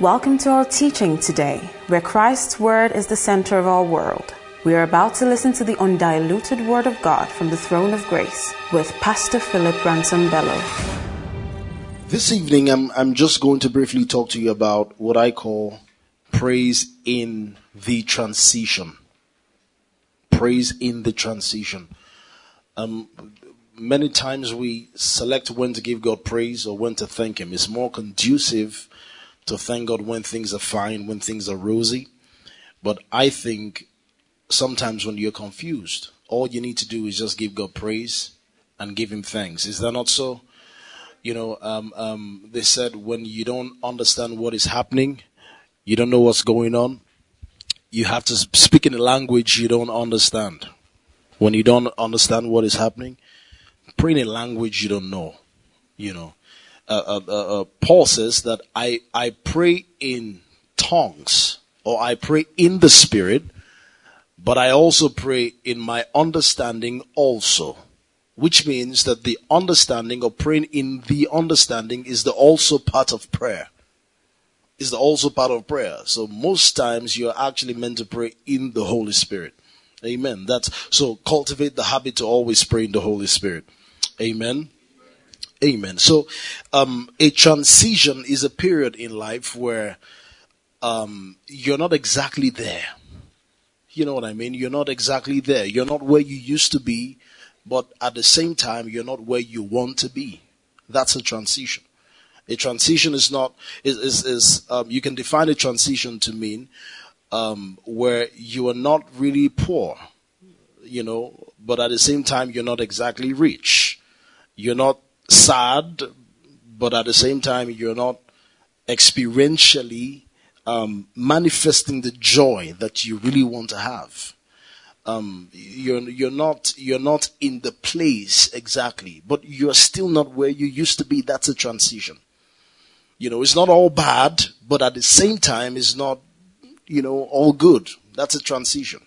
Welcome to our teaching today, where Christ's Word is the center of our world. We are about to listen to the undiluted Word of God from the throne of grace with Pastor Philip Ransom Bello. This evening, I'm, I'm just going to briefly talk to you about what I call praise in the transition. Praise in the transition. Um, many times we select when to give God praise or when to thank Him. It's more conducive to thank God when things are fine, when things are rosy. But I think sometimes when you're confused, all you need to do is just give God praise and give Him thanks. Is that not so? You know, um, um, they said when you don't understand what is happening, you don't know what's going on, you have to speak in a language you don't understand. When you don't understand what is happening, pray in a language you don't know. You know, uh, uh, uh, uh, Paul says that I I pray in tongues or I pray in the spirit, but I also pray in my understanding also. Which means that the understanding or praying in the understanding is the also part of prayer. Is the also part of prayer. So most times you're actually meant to pray in the Holy Spirit. Amen. That's so cultivate the habit to always pray in the Holy Spirit. Amen. Amen. So, um, a transition is a period in life where um, you're not exactly there. You know what I mean? You're not exactly there. You're not where you used to be, but at the same time, you're not where you want to be. That's a transition. A transition is not is is, is um, you can define a transition to mean um, where you are not really poor, you know, but at the same time you're not exactly rich. You're not sad, but at the same time you're not experientially um, manifesting the joy that you really want to have. Um, you're you're not you're not in the place exactly, but you're still not where you used to be. That's a transition. You know, it's not all bad, but at the same time, it's not you know all good. That's a transition.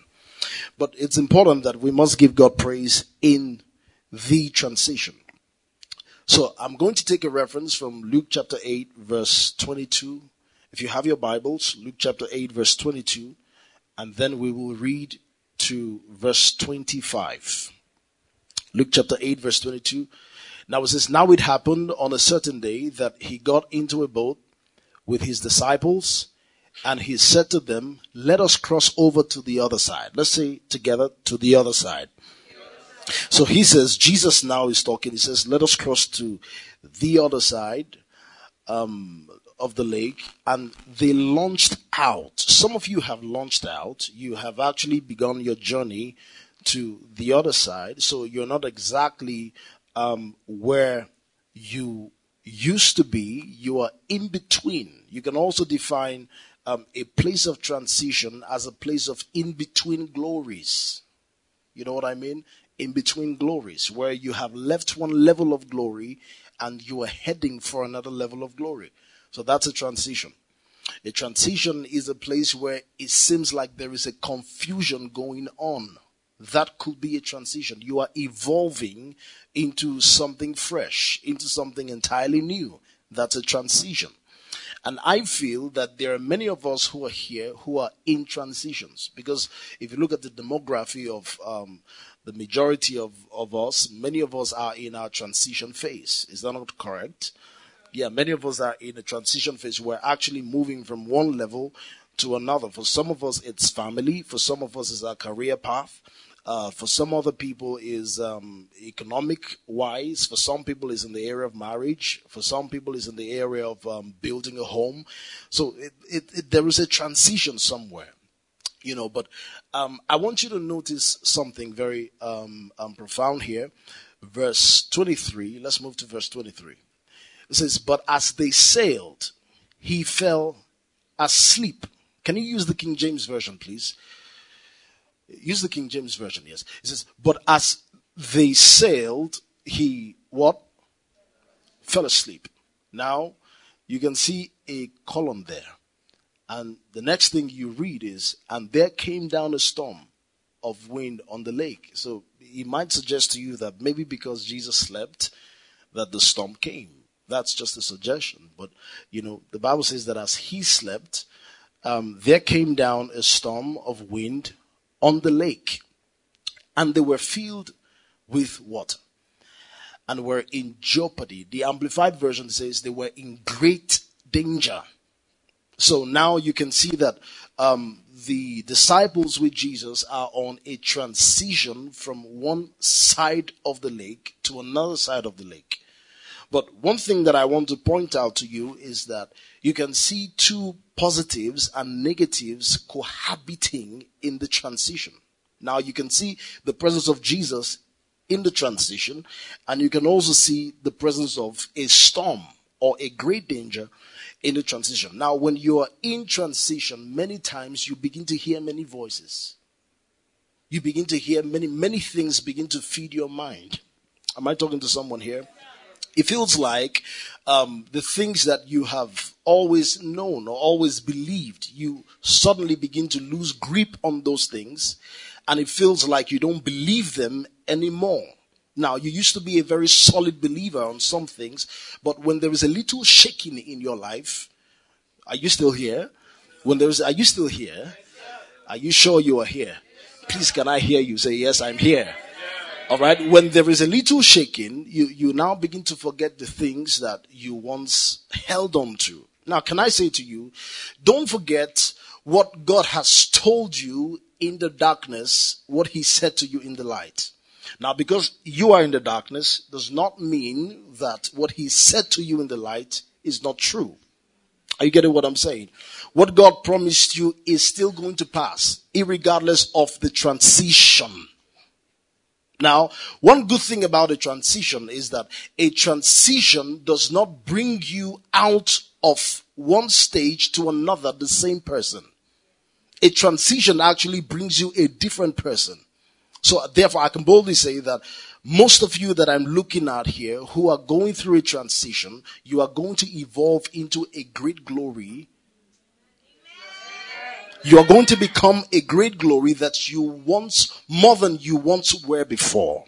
But it's important that we must give God praise in the transition. So I'm going to take a reference from Luke chapter 8 verse 22. If you have your Bibles, Luke chapter 8 verse 22, and then we will read to verse 25. Luke chapter 8 verse 22. Now it says, Now it happened on a certain day that he got into a boat with his disciples and he said to them, let us cross over to the other side. Let's say together to the other side. So he says, Jesus now is talking. He says, let us cross to the other side um, of the lake. And they launched out. Some of you have launched out. You have actually begun your journey to the other side. So you're not exactly um, where you used to be. You are in between. You can also define um, a place of transition as a place of in between glories. You know what I mean? In between glories, where you have left one level of glory and you are heading for another level of glory. So that's a transition. A transition is a place where it seems like there is a confusion going on. That could be a transition. You are evolving into something fresh, into something entirely new. That's a transition. And I feel that there are many of us who are here who are in transitions because if you look at the demography of um, the majority of, of us, many of us are in our transition phase. Is that not correct? Yeah, many of us are in a transition phase. We're actually moving from one level to another. For some of us, it's family. For some of us, it's our career path. Uh, for some other people is um, economic wise. For some people is in the area of marriage. For some people is in the area of um, building a home. So it, it, it, there is a transition somewhere you know, but um, I want you to notice something very um, um, profound here. Verse 23, let's move to verse 23. It says, But as they sailed, he fell asleep. Can you use the King James Version, please? Use the King James Version, yes. It says, But as they sailed, he what? Fell asleep. Now, you can see a column there. And the next thing you read is, and there came down a storm of wind on the lake. So he might suggest to you that maybe because Jesus slept, that the storm came. That's just a suggestion. But, you know, the Bible says that as he slept, um, there came down a storm of wind on the lake, and they were filled with water and were in jeopardy. The Amplified Version says they were in great danger. So now you can see that um, the disciples with Jesus are on a transition from one side of the lake to another side of the lake. But one thing that I want to point out to you is that you can see two positives and negatives cohabiting in the transition. Now you can see the presence of Jesus in the transition, and you can also see the presence of a storm or a great danger in the transition. Now, when you are in transition, many times you begin to hear many voices. You begin to hear many, many things begin to feed your mind. Am I talking to someone here? It feels like um, the things that you have always known or always believed, you suddenly begin to lose grip on those things, and it feels like you don't believe them anymore. Now, you used to be a very solid believer on some things, but when there is a little shaking in your life, are you still here? When there is, are you still here? Are you sure you are here? Please, can I hear you say, Yes, I'm here? All right. When there is a little shaking, you, you now begin to forget the things that you once held on to. Now, can I say to you, don't forget what God has told you in the darkness, what He said to you in the light. Now, because you are in the darkness does not mean that what he said to you in the light is not true. Are you getting what I'm saying? What God promised you is still going to pass, regardless of the transition. Now, one good thing about a transition is that a transition does not bring you out of one stage to another the same person. A transition actually brings you a different person. So therefore, I can boldly say that most of you that I'm looking at here who are going through a transition, you are going to evolve into a great glory. You are going to become a great glory that you once, more than you once were before.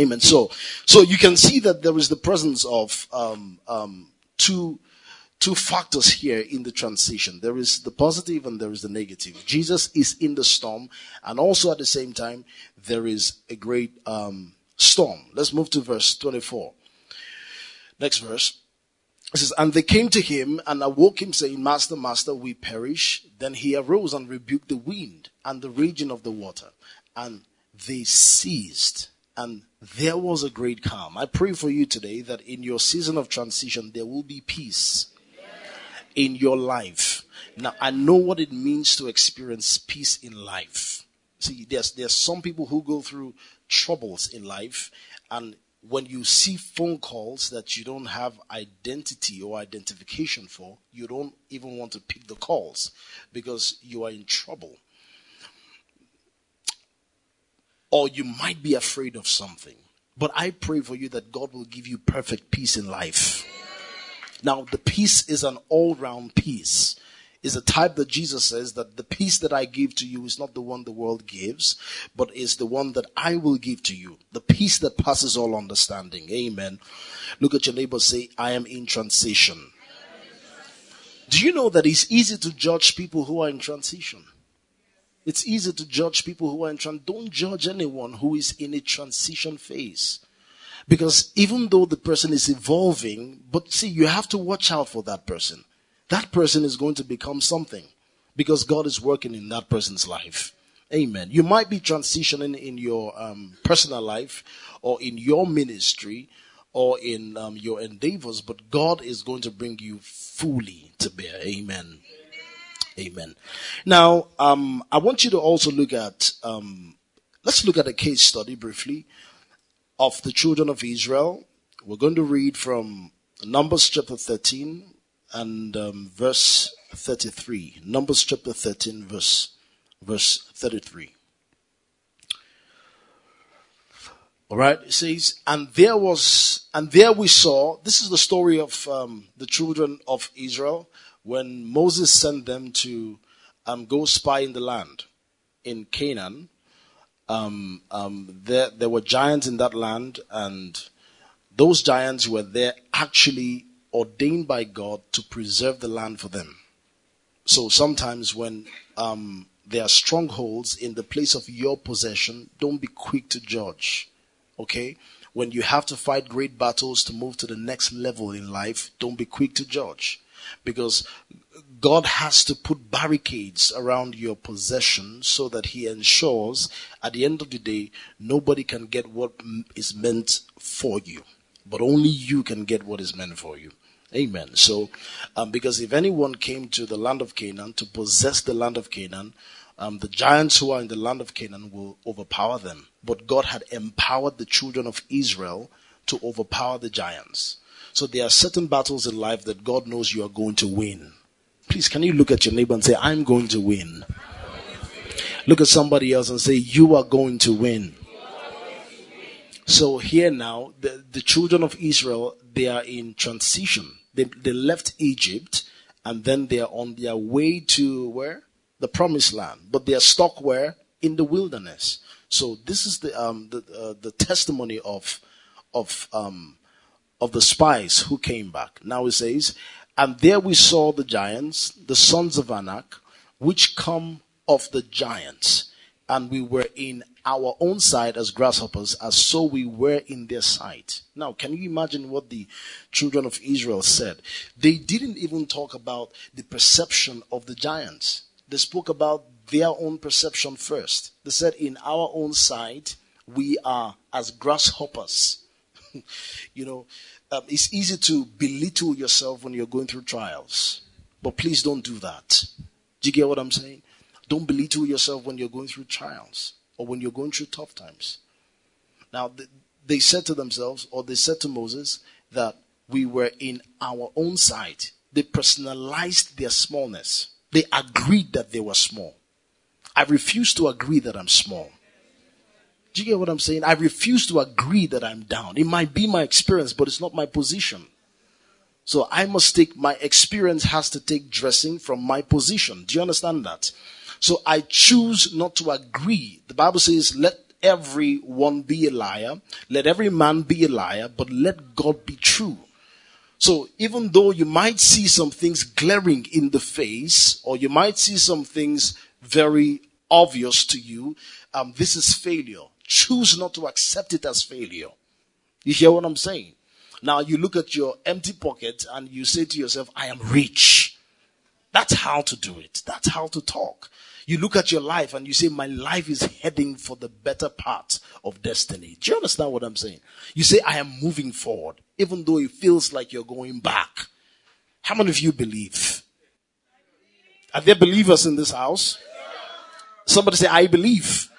Amen. So, so you can see that there is the presence of um, um, two two factors here in the transition. There is the positive and there is the negative. Jesus is in the storm, and also at the same time, there is a great um, storm. Let's move to verse 24. Next verse. It says, And they came to him and awoke him, saying, Master, Master, we perish. Then he arose and rebuked the wind and the raging of the water, and they ceased. And there was a great calm. I pray for you today that in your season of transition, there will be peace in your life. Now, I know what it means to experience peace in life. See, there's, there's some people who go through troubles in life, and when you see phone calls that you don't have identity or identification for, you don't even want to pick the calls because you are in trouble. Or you might be afraid of something. But I pray for you that God will give you perfect peace in life. Now, the peace is an all round peace. Is a type that Jesus says that the peace that I give to you is not the one the world gives, but is the one that I will give to you. The peace that passes all understanding. Amen. Look at your neighbor, say, I am in transition. Do you know that it's easy to judge people who are in transition? It's easy to judge people who are in transition. Don't judge anyone who is in a transition phase. Because even though the person is evolving, but see, you have to watch out for that person. That person is going to become something because God is working in that person's life. Amen. You might be transitioning in your um, personal life or in your ministry or in um, your endeavors, but God is going to bring you fully to bear. Amen. Amen. Now, um, I want you to also look at, um, let's look at a case study briefly of the children of Israel. We're going to read from Numbers chapter 13 and um, verse 33. Numbers chapter 13, verse, verse 33. All right, it says, and there was, and there we saw, this is the story of um, the children of Israel when Moses sent them to um, go spy in the land in Canaan um, um, there, there were giants in that land, and those giants were there actually ordained by God to preserve the land for them. So sometimes when um, there are strongholds in the place of your possession, don't be quick to judge. Okay? When you have to fight great battles to move to the next level in life, don't be quick to judge. Because God has to put barricades around your possession so that He ensures at the end of the day, nobody can get what is meant for you. But only you can get what is meant for you. Amen. So, um, because if anyone came to the land of Canaan to possess the land of Canaan, um, the giants who are in the land of Canaan will overpower them. But God had empowered the children of Israel to overpower the giants. So there are certain battles in life that God knows you are going to win. Please, can you look at your neighbor and say, I'm going to win? Look at somebody else and say, You are going to win. So here now, the, the children of Israel, they are in transition. They, they left Egypt and then they are on their way to where? The promised land. But they are stuck where? In the wilderness. So this is the, um, the, uh, the testimony of, of, um, of the spies who came back. Now it says, and there we saw the giants, the sons of Anak, which come of the giants. And we were in our own sight as grasshoppers, as so we were in their sight. Now, can you imagine what the children of Israel said? They didn't even talk about the perception of the giants. They spoke about their own perception first. They said, in our own sight, we are as grasshoppers. you know, um, it's easy to belittle yourself when you're going through trials. But please don't do that. Do you get what I'm saying? Don't belittle yourself when you're going through trials or when you're going through tough times. Now, they said to themselves, or they said to Moses, that we were in our own sight. They personalized their smallness. They agreed that they were small. I refuse to agree that I'm small. Do you get what I'm saying? I refuse to agree that I'm down. It might be my experience, but it's not my position. So I must take, my experience has to take dressing from my position. Do you understand that? So I choose not to agree. The Bible says, let everyone be a liar. Let every man be a liar, but let God be true. So even though you might see some things glaring in the face, or you might see some things very obvious to you, um, this is failure choose not to accept it as failure. You hear what I'm saying? Now you look at your empty pocket and you say to yourself, I am rich. That's how to do it. That's how to talk. You look at your life and you say, my life is heading for the better part of destiny. Do you understand what I'm saying? You say, I am moving forward, even though it feels like you're going back. How many of you believe? Are there believers in this house? Somebody say, I believe.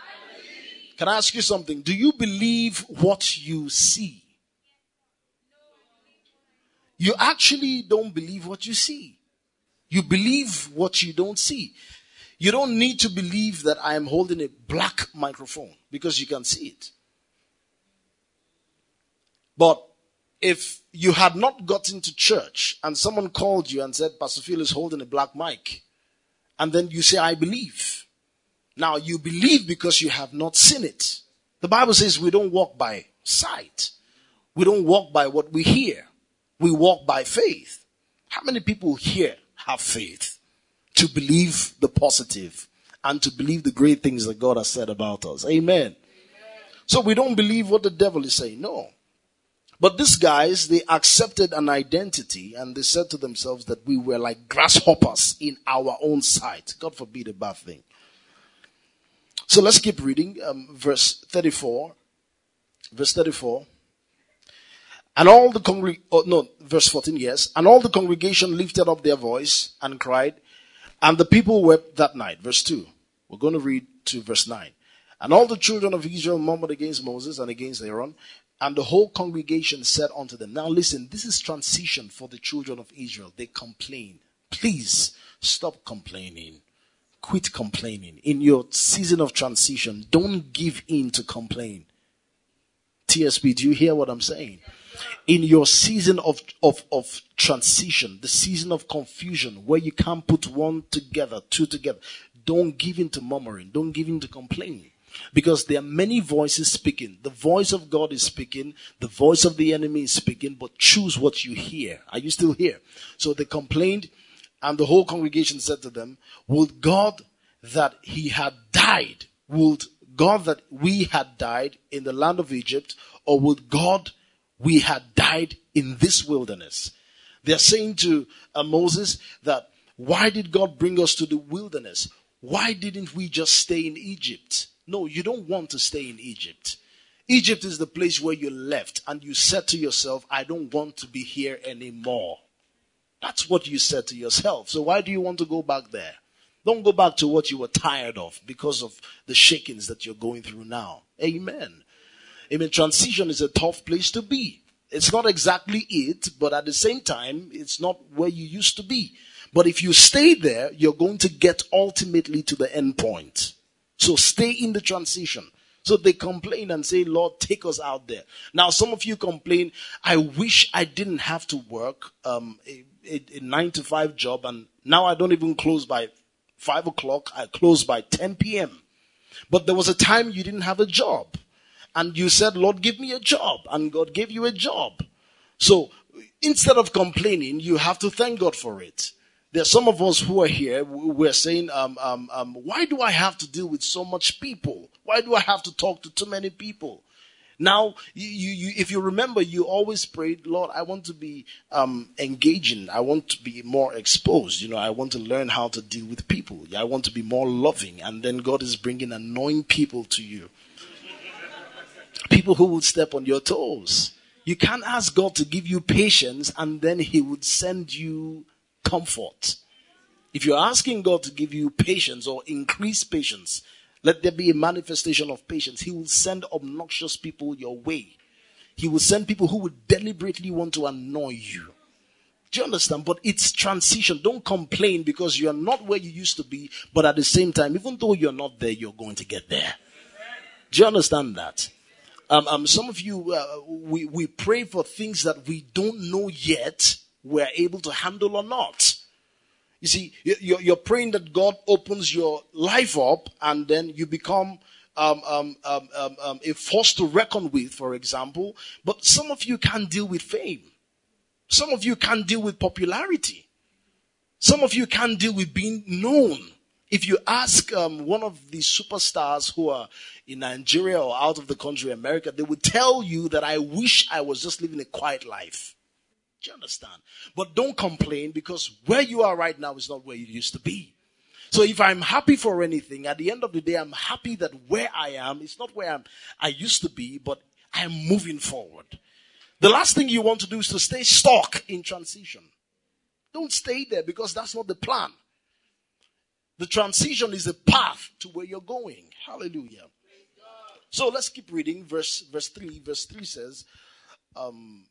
Can I ask you something? Do you believe what you see? You actually don't believe what you see. You believe what you don't see. You don't need to believe that I am holding a black microphone because you can see it. But if you had not gotten to church and someone called you and said, Pastor Phil is holding a black mic, and then you say, I believe, now you believe because you have not seen it. The Bible says we don't walk by sight. We don't walk by what we hear. We walk by faith. How many people here have faith to believe the positive and to believe the great things that God has said about us? Amen. Amen. So we don't believe what the devil is saying. No. But these guys, they accepted an identity and they said to themselves that we were like grasshoppers in our own sight. God forbid a bad thing. So let's keep reading. Um, verse 34. Verse 34. And all the congreg, oh, no, verse 14, yes. And all the congregation lifted up their voice and cried, and the people wept that night. Verse 2. We're going to read to verse 9. And all the children of Israel murmured against Moses and against Aaron, and the whole congregation said unto them, Now listen, this is transition for the children of Israel. They complain. Please stop complaining quit complaining. In your season of transition, don't give in to complain. TSP, do you hear what I'm saying? In your season of, of, of transition, the season of confusion, where you can't put one together, two together, don't give in to murmuring, don't give in to complaining. Because there are many voices speaking. The voice of God is speaking. The voice of the enemy is speaking, but choose what you hear. Are you still here? So they complained and the whole congregation said to them, would God that he had died, would God that we had died in the land of Egypt, or would God we had died in this wilderness? They're saying to uh, Moses that why did God bring us to the wilderness? Why didn't we just stay in Egypt? No, you don't want to stay in Egypt. Egypt is the place where you left and you said to yourself, I don't want to be here anymore. That's what you said to yourself. So why do you want to go back there? Don't go back to what you were tired of because of the shakings that you're going through now. Amen. Amen. Transition is a tough place to be. It's not exactly it, but at the same time, it's not where you used to be. But if you stay there, you're going to get ultimately to the end point. So stay in the transition. So they complain and say, Lord, take us out there. Now, some of you complain, I wish I didn't have to work um, a, a, a nine to five job, and now I don't even close by five o'clock. I close by 10 p.m. But there was a time you didn't have a job, and you said, Lord, give me a job, and God gave you a job. So instead of complaining, you have to thank God for it. There's some of us who are here, we're saying, um, um, um, why do I have to deal with so much people? Why do I have to talk to too many people? Now, you, you, if you remember, you always prayed, Lord, I want to be um, engaging. I want to be more exposed. You know, I want to learn how to deal with people. I want to be more loving. And then God is bringing annoying people to you. people who will step on your toes. You can't ask God to give you patience and then He would send you comfort. If you're asking God to give you patience or increase patience, let there be a manifestation of patience. He will send obnoxious people your way. He will send people who will deliberately want to annoy you. Do you understand? But it's transition. Don't complain because you're not where you used to be, but at the same time, even though you're not there, you're going to get there. Do you understand that? Um, um, some of you, uh, we, we pray for things that we don't know yet, we're able to handle or not. You see, you're, you're praying that God opens your life up and then you become um, um, um, um, um, a force to reckon with, for example. But some of you can't deal with fame. Some of you can't deal with popularity. Some of you can't deal with being known. If you ask um, one of the superstars who are in Nigeria or out of the country, America, they would tell you that I wish I was just living a quiet life. Do you understand? But don't complain because where you are right now is not where you used to be. So if I'm happy for anything, at the end of the day, I'm happy that where I am is not where I'm, I used to be, but I'm moving forward. The last thing you want to do is to stay stuck in transition. Don't stay there because that's not the plan. The transition is a path to where you're going. Hallelujah. So let's keep reading. Verse verse three. Verse three says, um,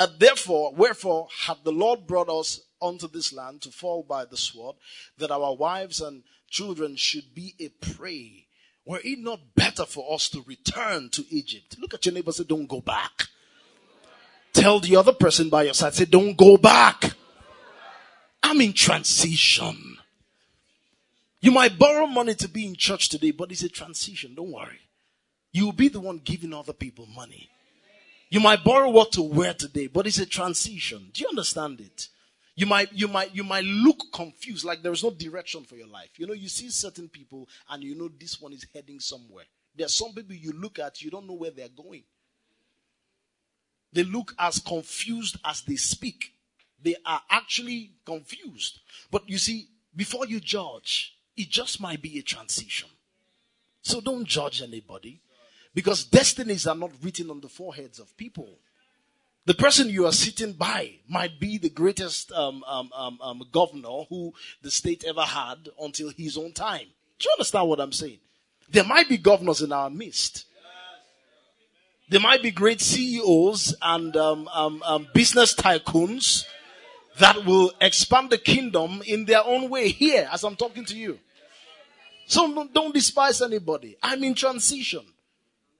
and therefore, wherefore hath the Lord brought us unto this land to fall by the sword, that our wives and children should be a prey? Were it not better for us to return to Egypt? Look at your neighbor say, don't go back. Tell the other person by your side, say, don't go back. I'm in transition. You might borrow money to be in church today, but it's a transition. Don't worry. You'll be the one giving other people money. You might borrow what to wear today, but it's a transition. Do you understand it? You might, you might, you might look confused, like there is no direction for your life. You know, you see certain people and you know this one is heading somewhere. There are some people you look at, you don't know where they're going. They look as confused as they speak. They are actually confused. But you see, before you judge, it just might be a transition. So don't judge anybody. Because destinies are not written on the foreheads of people. The person you are sitting by might be the greatest um, um, um, um, governor who the state ever had until his own time. Do you understand what I'm saying? There might be governors in our midst. There might be great CEOs and um, um, business tycoons that will expand the kingdom in their own way here as I'm talking to you. So don't despise anybody. I'm in transition.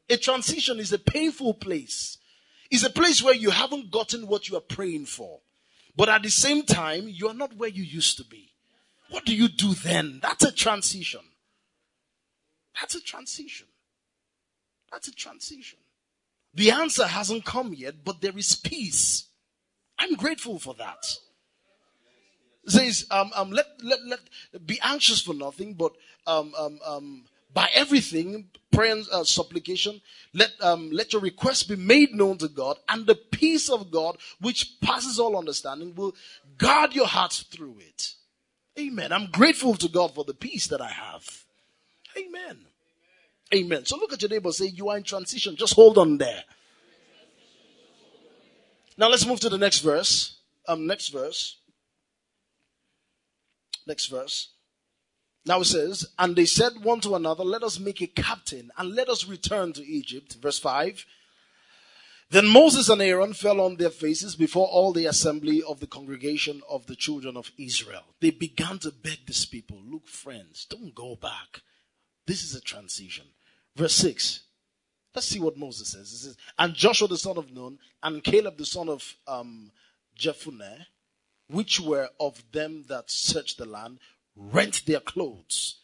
A transition is a painful place. It's a place where you haven't gotten what you are praying for. But at the same time, you are not where you used to be. What do you do then? That's a transition. That's a transition. That's a transition. The answer hasn't come yet, but there is peace. I'm grateful for that. It says, um, um, let, let, let, be anxious for nothing, but, um, um, um, by everything, prayer and uh, supplication, let, um, let your requests be made known to God, and the peace of God, which passes all understanding, will guard your hearts through it. Amen. I'm grateful to God for the peace that I have. Amen. Amen. So look at your neighbor say, You are in transition. Just hold on there. Now let's move to the next verse. Um, next verse. Next verse. Now it says, And they said one to another, Let us make a captain and let us return to Egypt. Verse 5. Then Moses and Aaron fell on their faces before all the assembly of the congregation of the children of Israel. They began to beg these people, Look, friends, don't go back. This is a transition. Verse 6. Let's see what Moses says. It says, And Joshua the son of Nun and Caleb the son of um, Jephunneh, which were of them that searched the land, rent their clothes.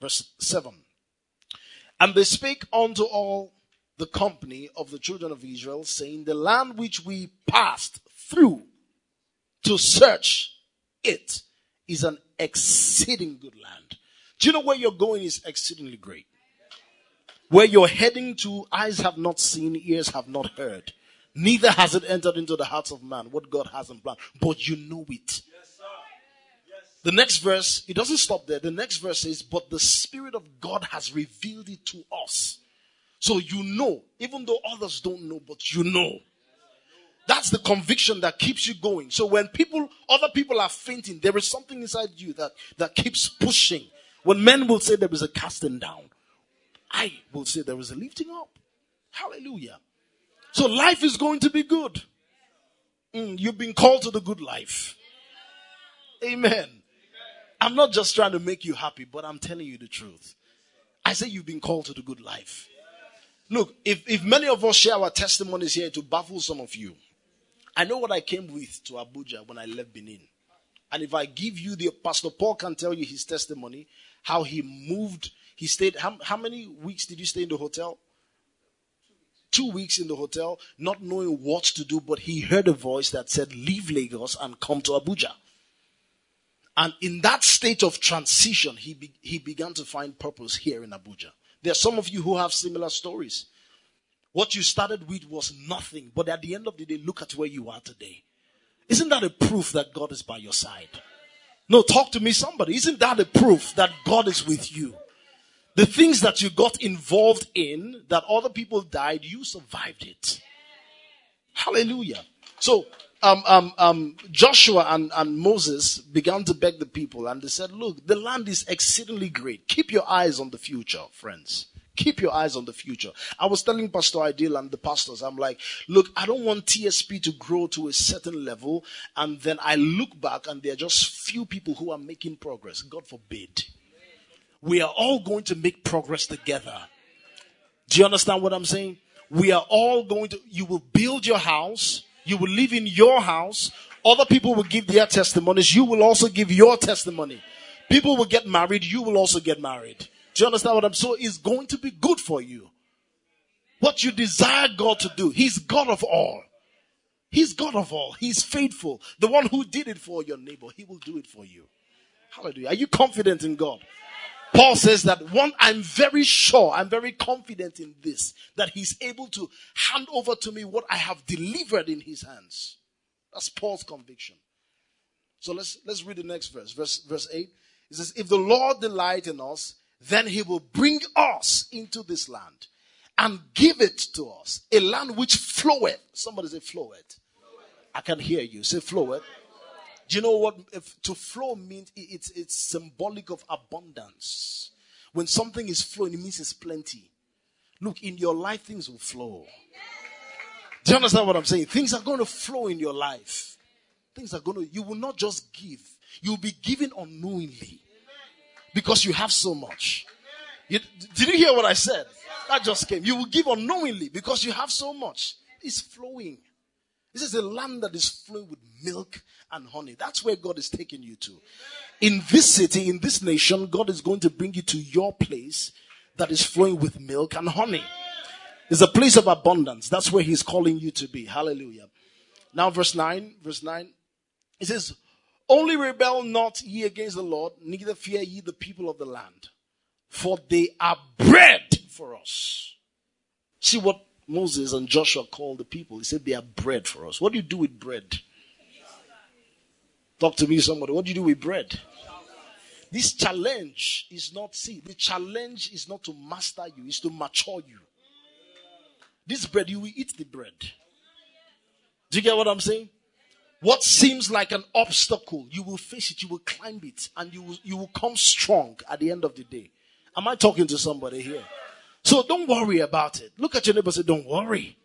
Verse 7. And they spake unto all the company of the children of Israel, saying, The land which we passed through to search it is an exceeding good land. Do you know where you're going is exceedingly great? Where you're heading to, eyes have not seen, ears have not heard. Neither has it entered into the hearts of man what God has in plan, but you know it. The next verse, it doesn't stop there. The next verse says, But the Spirit of God has revealed it to us. So you know, even though others don't know, but you know. That's the conviction that keeps you going. So when people, other people are fainting, there is something inside you that, that keeps pushing. When men will say there is a casting down, I will say there is a lifting up. Hallelujah. So life is going to be good. Mm, you've been called to the good life. Amen. I'm not just trying to make you happy, but I'm telling you the truth. I say you've been called to the good life. Look, if, if many of us share our testimonies here to baffle some of you, I know what I came with to Abuja when I left Benin. And if I give you the, Pastor Paul can tell you his testimony, how he moved, he stayed, how, how many weeks did you stay in the hotel? Two weeks in the hotel, not knowing what to do, but he heard a voice that said, leave Lagos and come to Abuja. And in that state of transition, he, be, he began to find purpose here in Abuja. There are some of you who have similar stories. What you started with was nothing, but at the end of the day, look at where you are today. Isn't that a proof that God is by your side? No, talk to me, somebody. Isn't that a proof that God is with you? The things that you got involved in, that other people died, you survived it. Hallelujah. So, um, um, um, Joshua and, and Moses began to beg the people and they said, look, the land is exceedingly great. Keep your eyes on the future, friends. Keep your eyes on the future. I was telling Pastor Ideal and the pastors, I'm like, look, I don't want TSP to grow to a certain level and then I look back and there are just few people who are making progress. God forbid. We are all going to make progress together. Do you understand what I'm saying? We are all going to, you will build your house you will live in your house. Other people will give their testimonies. You will also give your testimony. People will get married. You will also get married. Do you understand what I'm saying? So it's going to be good for you. What you desire God to do. He's God of all. He's God of all. He's faithful. The one who did it for your neighbor, he will do it for you. Hallelujah. Are you confident in God? Paul says that one, I'm very sure, I'm very confident in this, that he's able to hand over to me what I have delivered in his hands. That's Paul's conviction. So let's, let's read the next verse. Verse, verse 8. It says, If the Lord delight in us, then he will bring us into this land and give it to us. A land which floweth. Somebody say floweth. I can hear you. Say floweth. Do you know what if, to flow means? It's, it's symbolic of abundance. When something is flowing, it means it's plenty. Look, in your life, things will flow. Do you understand what I'm saying? Things are going to flow in your life. Things are going to, you will not just give, you'll be giving unknowingly because you have so much. You, did you hear what I said? That just came. You will give unknowingly because you have so much. It's flowing. This is a land that is flowing with milk and honey. That's where God is taking you to. In this city, in this nation, God is going to bring you to your place that is flowing with milk and honey. It's a place of abundance. That's where He's calling you to be. Hallelujah. Now, verse 9, verse 9, it says, Only rebel not ye against the Lord, neither fear ye the people of the land, for they are bread for us. See what Moses and Joshua called the people. He said, They are bread for us. What do you do with bread? Talk to me, somebody. What do you do with bread? This challenge is not, see, the challenge is not to master you, it's to mature you. This bread, you will eat the bread. Do you get what I'm saying? What seems like an obstacle, you will face it, you will climb it, and you will, you will come strong at the end of the day. Am I talking to somebody here? So don't worry about it. Look at your neighbor say, Don't worry.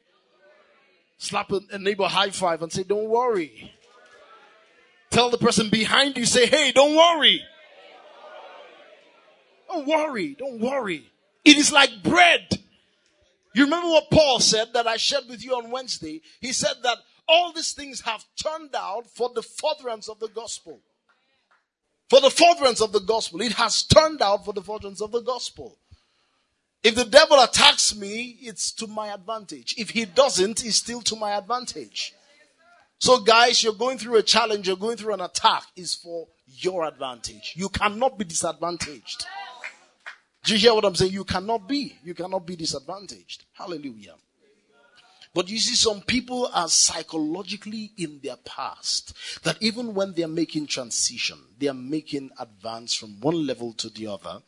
Slap a neighbor high five and say, Don't worry. Tell the person behind you, say, Hey, don't worry. Don't worry. Don't worry. It is like bread. You remember what Paul said that I shared with you on Wednesday? He said that all these things have turned out for the furtherance of the gospel. For the furtherance of the gospel. It has turned out for the furtherance of the gospel. If the devil attacks me, it's to my advantage. If he doesn't, it's still to my advantage. So guys, you're going through a challenge, you're going through an attack is for your advantage. You cannot be disadvantaged. Do you hear what I'm saying? You cannot be. You cannot be disadvantaged. Hallelujah. But you see, some people are psychologically in their past that even when they're making transition, they are making advance from one level to the other.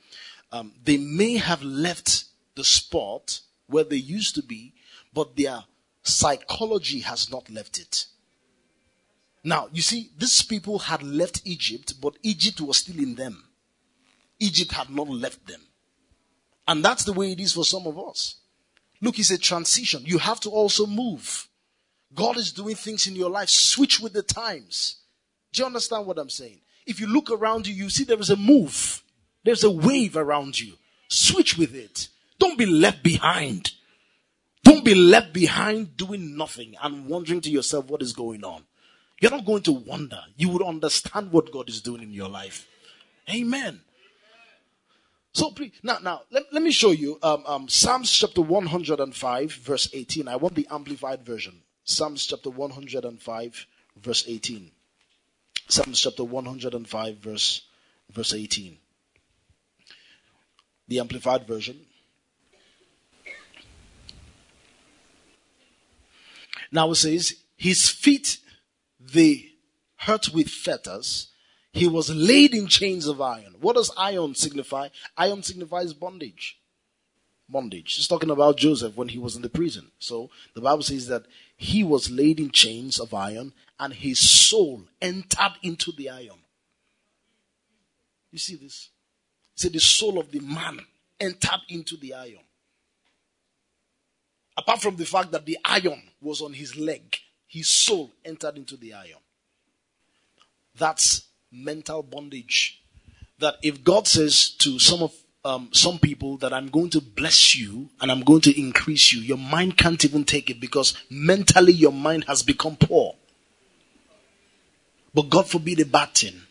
Um, they may have left the spot where they used to be, but their psychology has not left it. Now, you see, these people had left Egypt, but Egypt was still in them. Egypt had not left them. And that's the way it is for some of us. Look, it's a transition. You have to also move. God is doing things in your life. Switch with the times. Do you understand what I'm saying? If you look around you, you see there is a move. There's a wave around you. Switch with it. Don't be left behind. Don't be left behind doing nothing and wondering to yourself what is going on. You're not going to wonder. You would understand what God is doing in your life. Amen. So please, now, now, let, let me show you um, um, Psalms chapter 105, verse 18. I want the amplified version. Psalms chapter 105, verse 18. Psalms chapter 105, verse, verse 18. The amplified version. Now it says, His feet they hurt with fetters he was laid in chains of iron. What does iron signify? Iron signifies bondage. Bondage. It's talking about Joseph when he was in the prison. So the Bible says that he was laid in chains of iron and his soul entered into the iron. You see this? Say the soul of the man entered into the iron. Apart from the fact that the iron was on his leg, his soul entered into the iron. That's mental bondage. That if God says to some of um, some people that I'm going to bless you and I'm going to increase you, your mind can't even take it because mentally your mind has become poor. But God forbid a bad thing.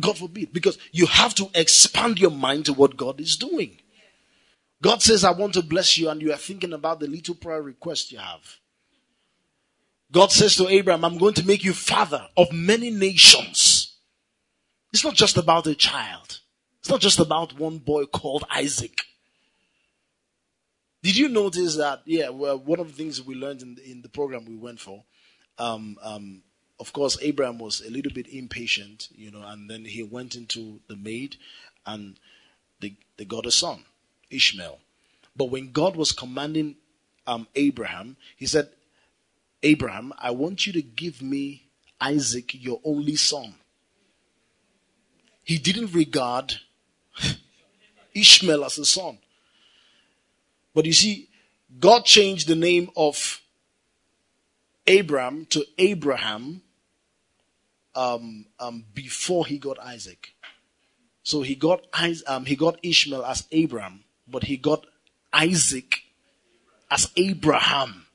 God forbid, because you have to expand your mind to what God is doing. God says, I want to bless you, and you are thinking about the little prayer request you have. God says to Abraham, I'm going to make you father of many nations. It's not just about a child. It's not just about one boy called Isaac. Did you notice that? Yeah, well, one of the things we learned in the, in the program we went for, um, um, of course, Abraham was a little bit impatient, you know, and then he went into the maid and they, they got a son, Ishmael. But when God was commanding um, Abraham, he said, Abram, I want you to give me Isaac, your only son. He didn't regard Ishmael as a son. But you see, God changed the name of Abraham to Abraham um, um, before he got Isaac. So he got um, he got Ishmael as Abram, but he got Isaac as Abraham.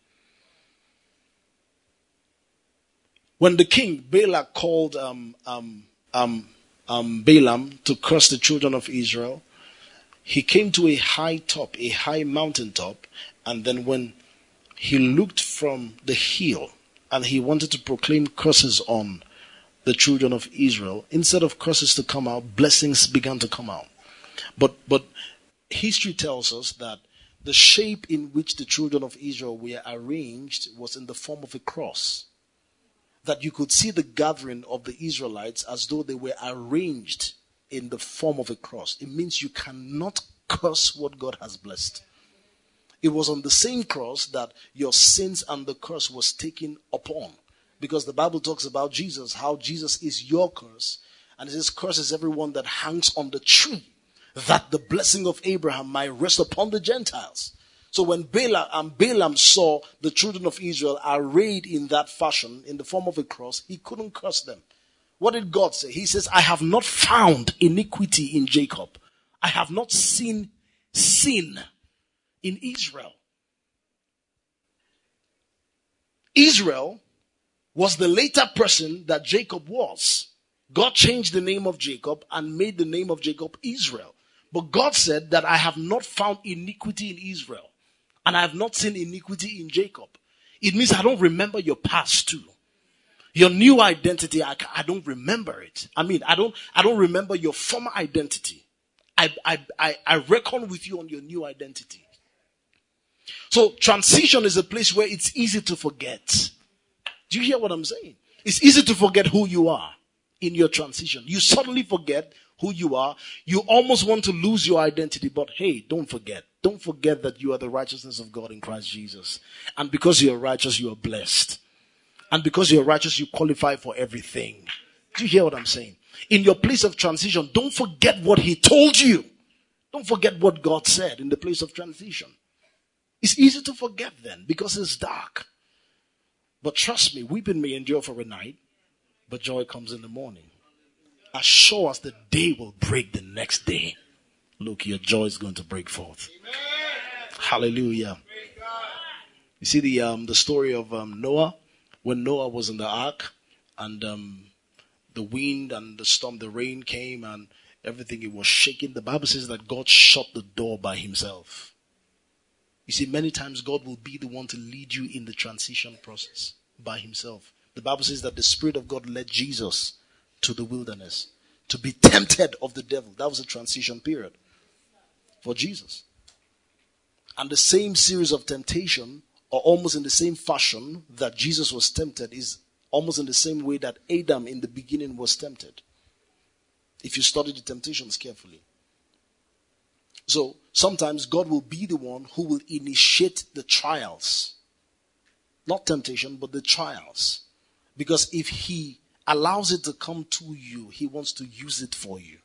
When the king Balak called um, um, um, um, Balaam to curse the children of Israel, he came to a high top, a high mountain top, and then when he looked from the hill and he wanted to proclaim curses on the children of Israel, instead of curses to come out, blessings began to come out. But but history tells us that the shape in which the children of Israel were arranged was in the form of a cross. That you could see the gathering of the Israelites as though they were arranged in the form of a cross. It means you cannot curse what God has blessed. It was on the same cross that your sins and the curse was taken upon. Because the Bible talks about Jesus, how Jesus is your curse. And it says, curses everyone that hangs on the tree that the blessing of Abraham might rest upon the Gentiles. So when Balak and Balaam saw the children of Israel arrayed in that fashion, in the form of a cross, he couldn't curse them. What did God say? He says, I have not found iniquity in Jacob. I have not seen sin in Israel. Israel was the later person that Jacob was. God changed the name of Jacob and made the name of Jacob Israel. But God said that I have not found iniquity in Israel and I have not seen iniquity in Jacob. It means I don't remember your past too. Your new identity, I, I don't remember it. I mean, I don't, I don't remember your former identity. I, I, I, I reckon with you on your new identity. So transition is a place where it's easy to forget. Do you hear what I'm saying? It's easy to forget who you are in your transition. You suddenly forget who you are. You almost want to lose your identity, but hey, don't forget. Don't forget that you are the righteousness of God in Christ Jesus. And because you're righteous, you are blessed. And because you're righteous, you qualify for everything. Do you hear what I'm saying? In your place of transition, don't forget what He told you. Don't forget what God said in the place of transition. It's easy to forget then because it's dark. But trust me, weeping may endure for a night, but joy comes in the morning assure us the day will break the next day. Look, your joy is going to break forth. Amen. Hallelujah. You see the um, the story of um, Noah when Noah was in the ark and um, the wind and the storm, the rain came and everything it was shaking. The Bible says that God shut the door by Himself. You see, many times God will be the one to lead you in the transition process by Himself. The Bible says that the Spirit of God led Jesus to the wilderness to be tempted of the devil. That was a transition period for Jesus. And the same series of temptation, or almost in the same fashion that Jesus was tempted, is almost in the same way that Adam in the beginning was tempted. If you study the temptations carefully. So sometimes God will be the one who will initiate the trials. Not temptation, but the trials. Because if He allows it to come to you, He wants to use it for you.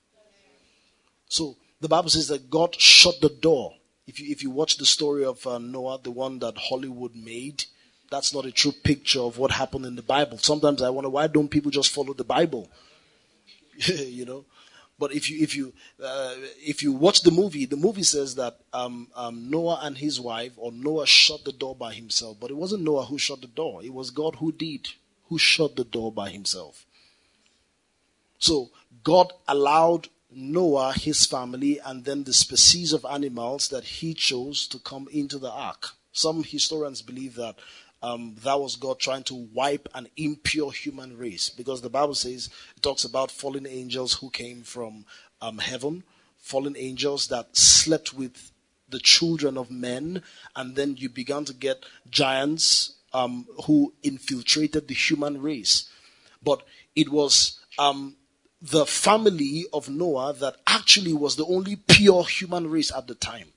So the Bible says that God shut the door. If you, if you watch the story of uh, Noah, the one that Hollywood made, that's not a true picture of what happened in the Bible. Sometimes I wonder why don't people just follow the Bible? you know, but if you if you uh, if you watch the movie, the movie says that um, um, Noah and his wife, or Noah shut the door by himself. But it wasn't Noah who shut the door; it was God who did who shut the door by himself. So God allowed Noah, his family, and then the species of animals that he chose to come into the ark. Some historians believe that um, that was God trying to wipe an impure human race because the Bible says it talks about fallen angels who came from um, heaven, fallen angels that slept with the children of men, and then you began to get giants um, who infiltrated the human race. But it was um, the family of Noah that actually was the only pure human race at the time.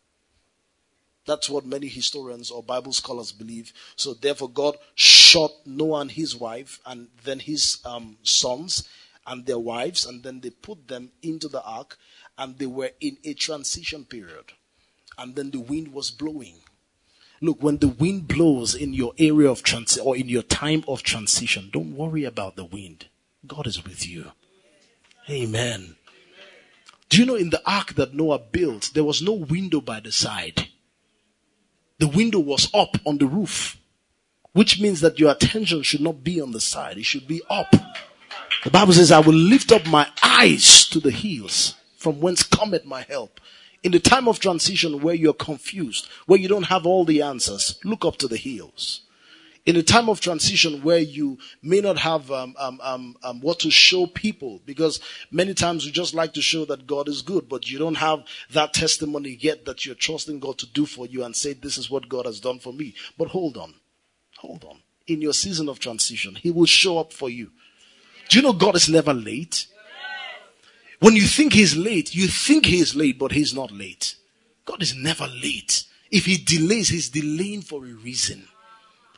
That's what many historians or Bible scholars believe. So therefore, God shot Noah and his wife, and then his um, sons and their wives, and then they put them into the ark, and they were in a transition period. And then the wind was blowing Look, when the wind blows in your area of transition or in your time of transition, don't worry about the wind. God is with you. Amen. Do you know in the ark that Noah built, there was no window by the side? The window was up on the roof. which means that your attention should not be on the side. It should be up. The Bible says, I will lift up my eyes to the hills from whence cometh my help. In the time of transition where you're confused, where you don't have all the answers, look up to the hills. In a time of transition where you may not have um, um, um, um, what to show people, because many times we just like to show that God is good, but you don't have that testimony yet that you're trusting God to do for you and say, This is what God has done for me. But hold on, hold on. In your season of transition, He will show up for you. Do you know God is never late? When you think He's late, you think He's late, but He's not late. God is never late. If He delays, He's delaying for a reason.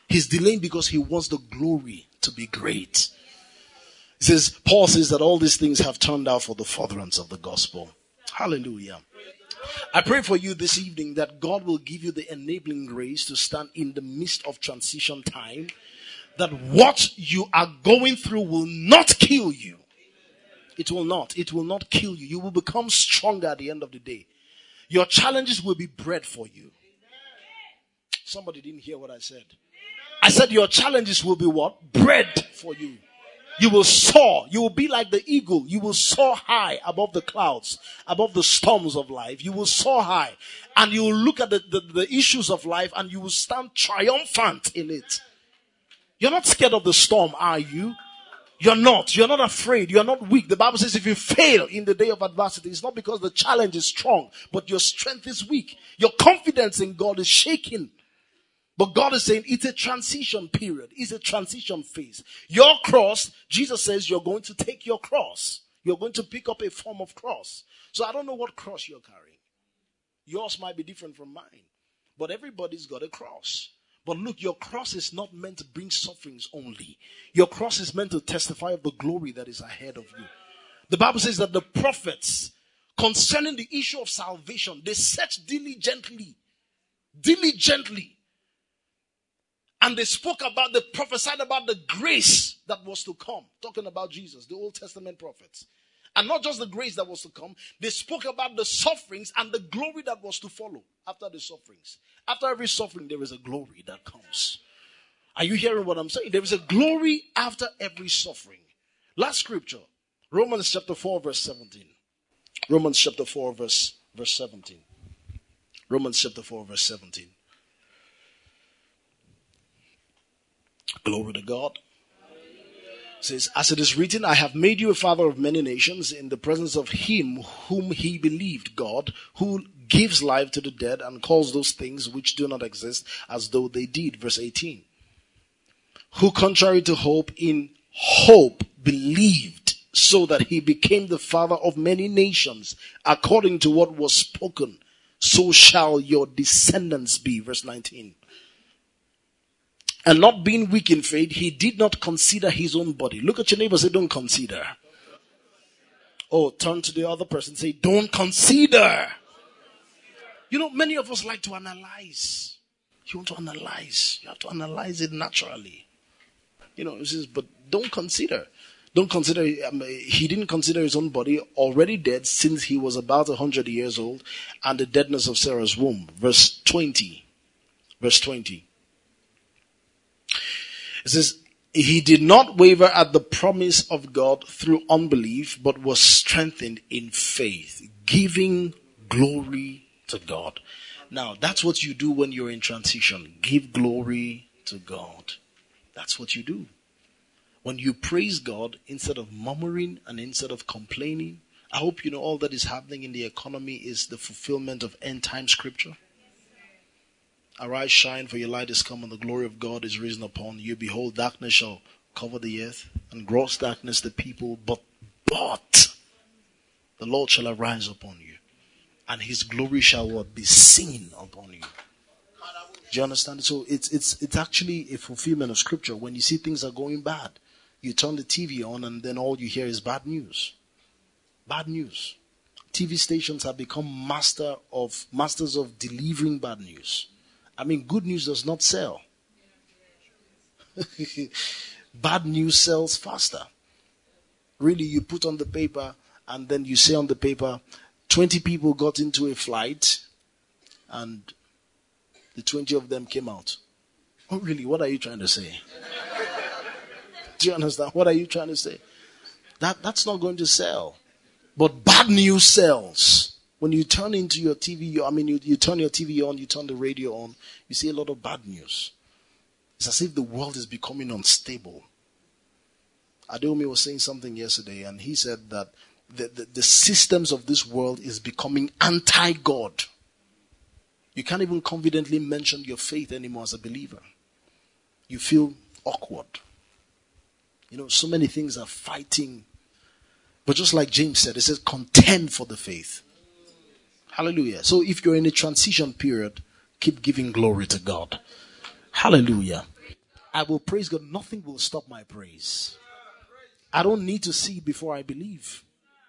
He's delaying because He wants the glory to be great. He says, Paul says that all these things have turned out for the furtherance of the gospel. Hallelujah. I pray for you this evening that God will give you the enabling grace to stand in the midst of transition time that what you are going through will not kill you. It will not. It will not kill you. You will become stronger at the end of the day. Your challenges will be bread for you. Somebody didn't hear what I said. I said your challenges will be what? Bread for you. You will soar. You will be like the eagle. You will soar high above the clouds, above the storms of life. You will soar high and you will look at the, the, the issues of life and you will stand triumphant in it. You're not scared of the storm, are you? You're not. You're not afraid. You're not weak. The Bible says if you fail in the day of adversity, it's not because the challenge is strong, but your strength is weak. Your confidence in God is shaking. But God is saying it's a transition period. It's a transition phase. Your cross, Jesus says you're going to take your cross. You're going to pick up a form of cross. So I don't know what cross you're carrying. Yours might be different from mine. But everybody's got a cross. But look, your cross is not meant to bring sufferings only. Your cross is meant to testify of the glory that is ahead of you. The Bible says that the prophets, concerning the issue of salvation, they searched diligently, diligently. And they spoke about, they prophesied about the grace that was to come. Talking about Jesus, the Old Testament prophets. And not just the grace that was to come, they spoke about the sufferings and the glory that was to follow after the sufferings. After every suffering, there is a glory that comes. Are you hearing what I'm saying? There is a glory after every suffering. Last scripture, Romans chapter 4, verse 17. Romans chapter 4, verse, verse 17. Romans chapter 4, verse 17. Glory to God says, As it is written, I have made you a father of many nations in the presence of him whom he believed, God, who gives life to the dead and calls those things which do not exist as though they did. Verse 18. Who contrary to hope in hope believed so that he became the father of many nations according to what was spoken. So shall your descendants be. Verse 19. And not being weak in faith, he did not consider his own body. Look at your neighbor, say, don't consider. Oh, turn to the other person, say, don't consider. You know, many of us like to analyze. You want to analyze. You have to analyze it naturally. You know, it says, but don't consider. Don't consider, um, he didn't consider his own body already dead since he was about a hundred years old and the deadness of Sarah's womb. Verse 20. Verse 20. It says, he did not waver at the promise of God through unbelief, but was strengthened in faith, giving glory to God. Now, that's what you do when you're in transition. Give glory to God. That's what you do. When you praise God instead of murmuring and instead of complaining, I hope you know all that is happening in the economy is the fulfillment of end time scripture. Arise, shine, for your light is come, and the glory of God is risen upon you. Behold, darkness shall cover the earth, and gross darkness the people, but but the Lord shall arise upon you, and his glory shall what be seen upon you. Do you understand? So it's it's it's actually a fulfillment of scripture. When you see things are going bad, you turn the TV on, and then all you hear is bad news. Bad news. TV stations have become master of masters of delivering bad news. I mean, good news does not sell. Bad news sells faster. Really, you put on the paper and then you say on the paper, 20 people got into a flight and the 20 of them came out. Oh, really? What are you trying to say? Do you understand? What are you trying to say? That, that's not going to sell. But bad news sells. When you turn into your TV, I mean, you, you turn your TV on, you turn the radio on, you see a lot of bad news. It's as if the world is becoming unstable. Adeomi was saying something yesterday, and he said that the, the, the systems of this world is becoming anti-God. You can't even confidently mention your faith anymore as a believer. You feel awkward. You know, so many things are fighting. But just like James said, it says contend for the faith. Hallelujah. So if you're in a transition period, keep giving glory to God. Hallelujah. I will praise God. Nothing will stop my praise. I don't need to see before I believe.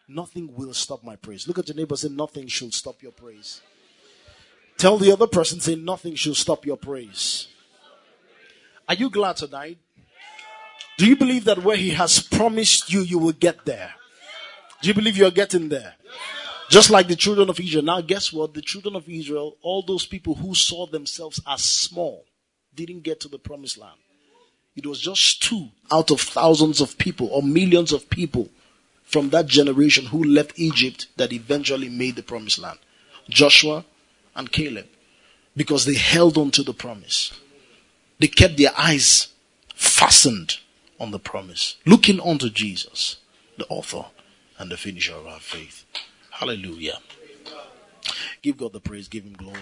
Nothing will stop my praise. Look at your neighbor say, Nothing should stop your praise. Tell the other person, say, Nothing should stop your praise. Are you glad tonight? Do you believe that where He has promised you, you will get there? Do you believe you're getting there? Just like the children of Israel. Now, guess what? The children of Israel, all those people who saw themselves as small, didn't get to the promised land. It was just two out of thousands of people or millions of people from that generation who left Egypt that eventually made the promised land Joshua and Caleb. Because they held on to the promise. They kept their eyes fastened on the promise, looking unto Jesus, the author and the finisher of our faith. Hallelujah. Give God the praise, give Him glory.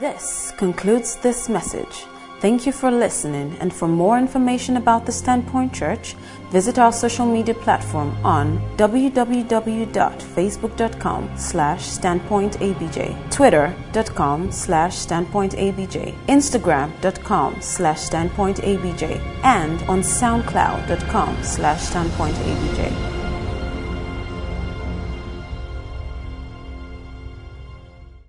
This concludes this message. Thank you for listening, and for more information about the Standpoint Church, visit our social media platform on www.facebook.com slash standpointabj, twitter.com slash standpointabj, instagram.com slash standpointabj, and on soundcloud.com slash standpointabj.